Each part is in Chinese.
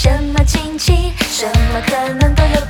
什么亲戚，什么可能都有。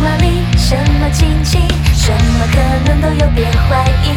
华里，什么惊奇，什么可能都有别怀疑。